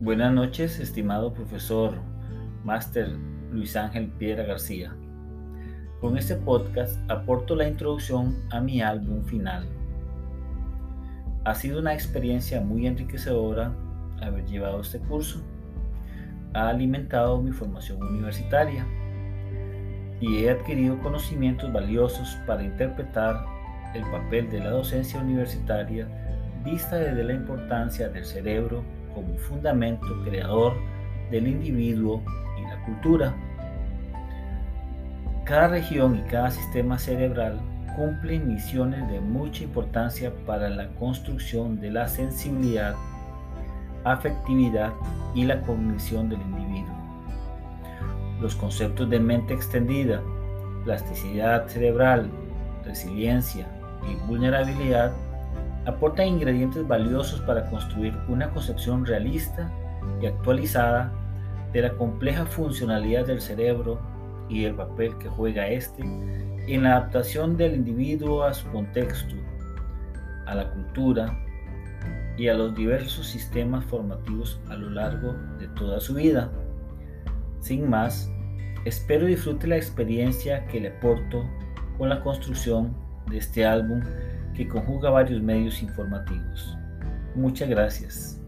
Buenas noches, estimado profesor Máster Luis Ángel Piedra García. Con este podcast aporto la introducción a mi álbum final. Ha sido una experiencia muy enriquecedora haber llevado este curso. Ha alimentado mi formación universitaria y he adquirido conocimientos valiosos para interpretar el papel de la docencia universitaria vista desde la importancia del cerebro como fundamento creador del individuo y la cultura. Cada región y cada sistema cerebral cumplen misiones de mucha importancia para la construcción de la sensibilidad, afectividad y la cognición del individuo. Los conceptos de mente extendida, plasticidad cerebral, resiliencia y vulnerabilidad aportan ingredientes valiosos para construir una concepción realista y actualizada de la compleja funcionalidad del cerebro y el papel que juega éste en la adaptación del individuo a su contexto, a la cultura y a los diversos sistemas formativos a lo largo de toda su vida. Sin más, espero disfrute la experiencia que le aporto con la construcción de este álbum que conjuga varios medios informativos. Muchas gracias.